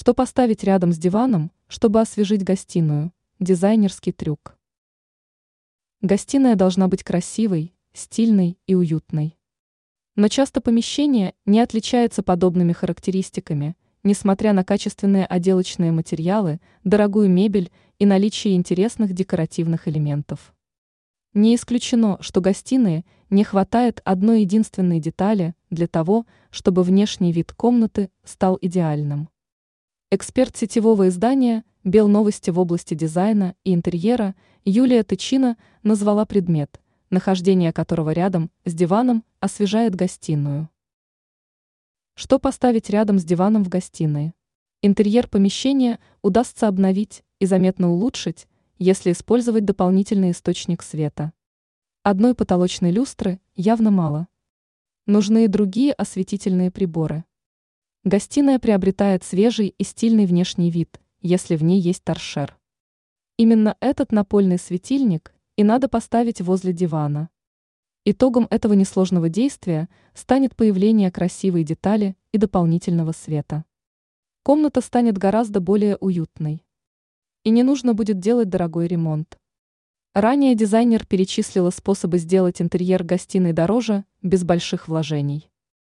Что поставить рядом с диваном, чтобы освежить гостиную? Дизайнерский трюк. Гостиная должна быть красивой, стильной и уютной. Но часто помещение не отличается подобными характеристиками, несмотря на качественные отделочные материалы, дорогую мебель и наличие интересных декоративных элементов. Не исключено, что гостиные не хватает одной единственной детали для того, чтобы внешний вид комнаты стал идеальным. Эксперт сетевого издания «Бел новости» в области дизайна и интерьера Юлия Тычина назвала предмет – нахождение которого рядом с диваном освежает гостиную. Что поставить рядом с диваном в гостиной? Интерьер помещения удастся обновить и заметно улучшить, если использовать дополнительный источник света. Одной потолочной люстры явно мало. Нужны и другие осветительные приборы. Гостиная приобретает свежий и стильный внешний вид, если в ней есть торшер. Именно этот напольный светильник и надо поставить возле дивана. Итогом этого несложного действия станет появление красивой детали и дополнительного света. Комната станет гораздо более уютной. И не нужно будет делать дорогой ремонт. Ранее дизайнер перечислила способы сделать интерьер гостиной дороже, без больших вложений.